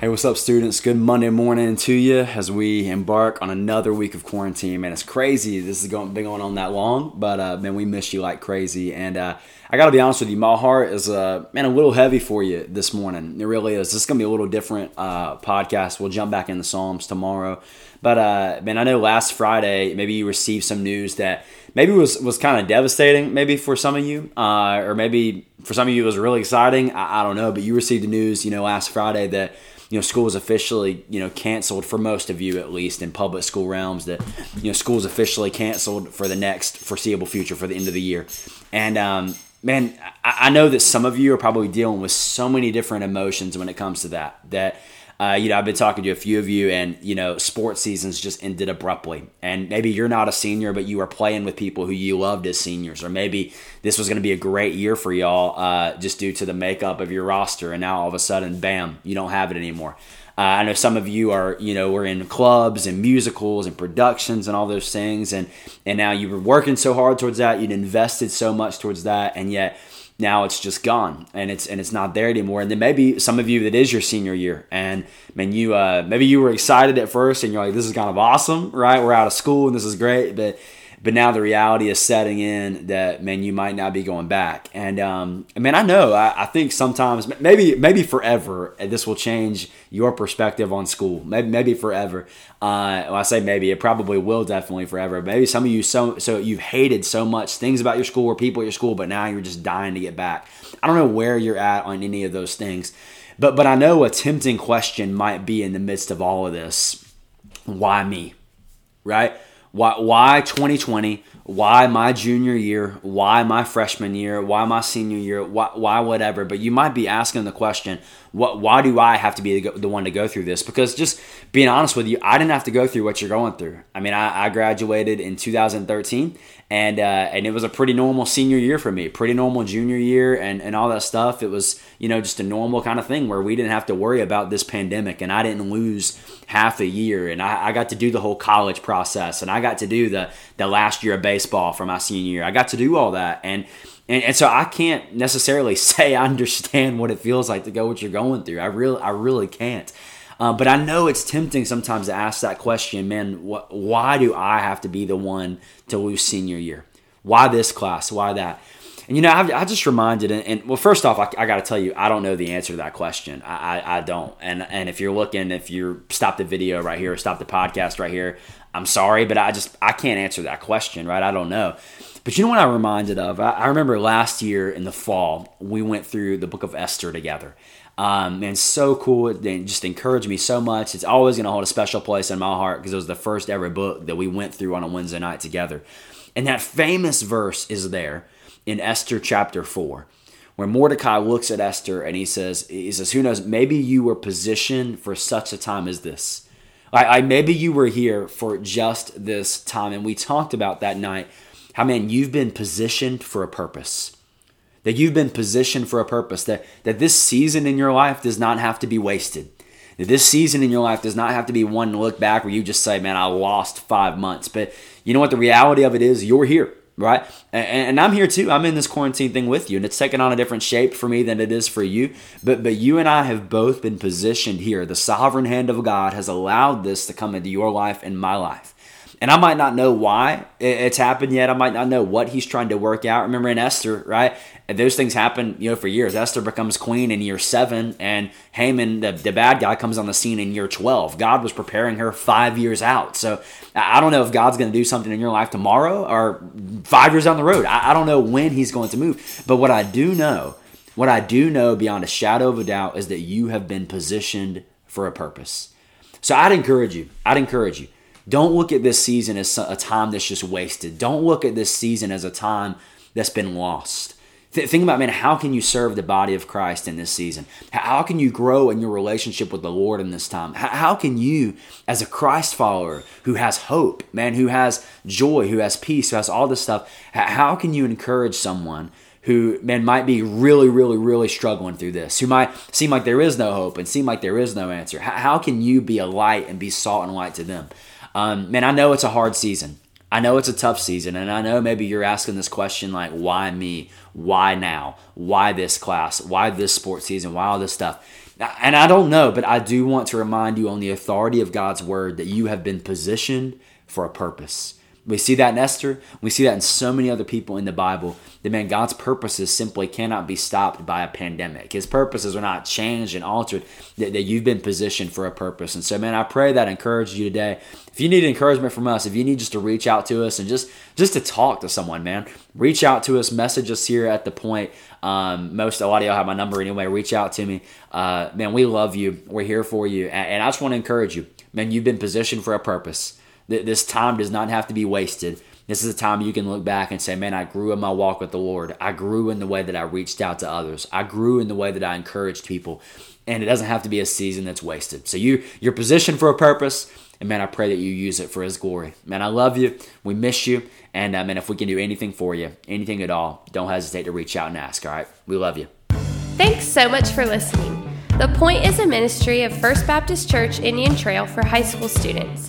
Hey, what's up, students? Good Monday morning to you as we embark on another week of quarantine. Man, it's crazy. This has been going on that long, but uh, man, we miss you like crazy. And uh, I got to be honest with you, my heart is uh, man a little heavy for you this morning. It really is. This is gonna be a little different uh, podcast. We'll jump back in the Psalms tomorrow, but uh, man, I know last Friday maybe you received some news that maybe was was kind of devastating, maybe for some of you, uh, or maybe for some of you it was really exciting. I, I don't know, but you received the news, you know, last Friday that you know school is officially you know canceled for most of you at least in public school realms that you know school is officially canceled for the next foreseeable future for the end of the year. And um, man I, I know that some of you are probably dealing with so many different emotions when it comes to that that uh, you know, I've been talking to a few of you, and you know, sports seasons just ended abruptly. And maybe you're not a senior, but you are playing with people who you loved as seniors, or maybe this was going to be a great year for y'all, uh, just due to the makeup of your roster, and now all of a sudden, bam, you don't have it anymore. Uh, I know some of you are, you know, we're in clubs and musicals and productions and all those things, and and now you were working so hard towards that, you'd invested so much towards that, and yet now it's just gone and it's and it's not there anymore. And then maybe some of you that is your senior year and man you uh, maybe you were excited at first and you're like this is kind of awesome right? We're out of school and this is great but but now the reality is setting in that man you might not be going back. And um I mean I know I, I think sometimes maybe maybe forever this will change your perspective on school. Maybe maybe forever. Uh well, I say maybe it probably will definitely forever. Maybe some of you so so you've hated so much things about your school or people at your school but now you're just dying to get back. I don't know where you're at on any of those things but but I know a tempting question might be in the midst of all of this why me right why, why 2020? Why my junior year? Why my freshman year? Why my senior year? Why, why whatever? But you might be asking the question, what, why do I have to be the, the, one to go through this? Because just being honest with you, I didn't have to go through what you're going through. I mean, I, I graduated in 2013, and uh, and it was a pretty normal senior year for me, pretty normal junior year, and and all that stuff. It was you know just a normal kind of thing where we didn't have to worry about this pandemic, and I didn't lose half a year, and I, I got to do the whole college process, and I got to do the the last year of baseball for my senior year. I got to do all that, and and, and so I can't necessarily say I understand what it feels like to go what you're going through. I really I really can't. Uh, but I know it's tempting sometimes to ask that question, man, wh- why do I have to be the one to lose senior year? Why this class? Why that? And you know, I've, I just reminded, and, and well, first off, I, I got to tell you, I don't know the answer to that question. I, I, I, don't. And and if you're looking, if you stop the video right here, or stop the podcast right here, I'm sorry, but I just I can't answer that question, right? I don't know. But you know what I'm reminded of? I, I remember last year in the fall, we went through the book of Esther together. Um, and so cool. It just encouraged me so much. It's always going to hold a special place in my heart because it was the first ever book that we went through on a Wednesday night together. And that famous verse is there in Esther chapter 4, where Mordecai looks at Esther and he says, he says, Who knows, maybe you were positioned for such a time as this. I, I maybe you were here for just this time. And we talked about that night how man, you've been positioned for a purpose that you've been positioned for a purpose, that, that this season in your life does not have to be wasted. That this season in your life does not have to be one look back where you just say, man, I lost five months. But you know what? The reality of it is you're here, right? And, and I'm here too. I'm in this quarantine thing with you, and it's taken on a different shape for me than it is for you. But, but you and I have both been positioned here. The sovereign hand of God has allowed this to come into your life and my life. And I might not know why it's happened yet. I might not know what he's trying to work out. Remember in Esther, right? those things happen, you know, for years. Esther becomes queen in year seven, and Haman, the, the bad guy, comes on the scene in year 12. God was preparing her five years out. So I don't know if God's going to do something in your life tomorrow or five years down the road. I, I don't know when he's going to move. But what I do know, what I do know beyond a shadow of a doubt is that you have been positioned for a purpose. So I'd encourage you, I'd encourage you, don't look at this season as a time that's just wasted. Don't look at this season as a time that's been lost Th- think about, man, how can you serve the body of Christ in this season? How can you grow in your relationship with the Lord in this time? How can you, as a Christ follower who has hope, man, who has joy, who has peace, who has all this stuff, how can you encourage someone who, man, might be really, really, really struggling through this, who might seem like there is no hope and seem like there is no answer? How can you be a light and be salt and light to them? Um, man, I know it's a hard season. I know it's a tough season, and I know maybe you're asking this question like, why me? Why now? Why this class? Why this sports season? Why all this stuff? And I don't know, but I do want to remind you on the authority of God's word that you have been positioned for a purpose. We see that in Esther. We see that in so many other people in the Bible. That man, God's purposes simply cannot be stopped by a pandemic. His purposes are not changed and altered. That, that you've been positioned for a purpose. And so, man, I pray that encourages you today. If you need encouragement from us, if you need just to reach out to us and just just to talk to someone, man, reach out to us. Message us here at the point. Um, most a lot of y'all have my number anyway. Reach out to me, uh, man. We love you. We're here for you, and, and I just want to encourage you, man. You've been positioned for a purpose. This time does not have to be wasted. This is a time you can look back and say, man, I grew in my walk with the Lord. I grew in the way that I reached out to others. I grew in the way that I encouraged people. And it doesn't have to be a season that's wasted. So you you're positioned for a purpose. And man, I pray that you use it for His glory. Man, I love you. We miss you. And uh, man, if we can do anything for you, anything at all, don't hesitate to reach out and ask. All right, we love you. Thanks so much for listening. The Point is a ministry of First Baptist Church Indian Trail for high school students.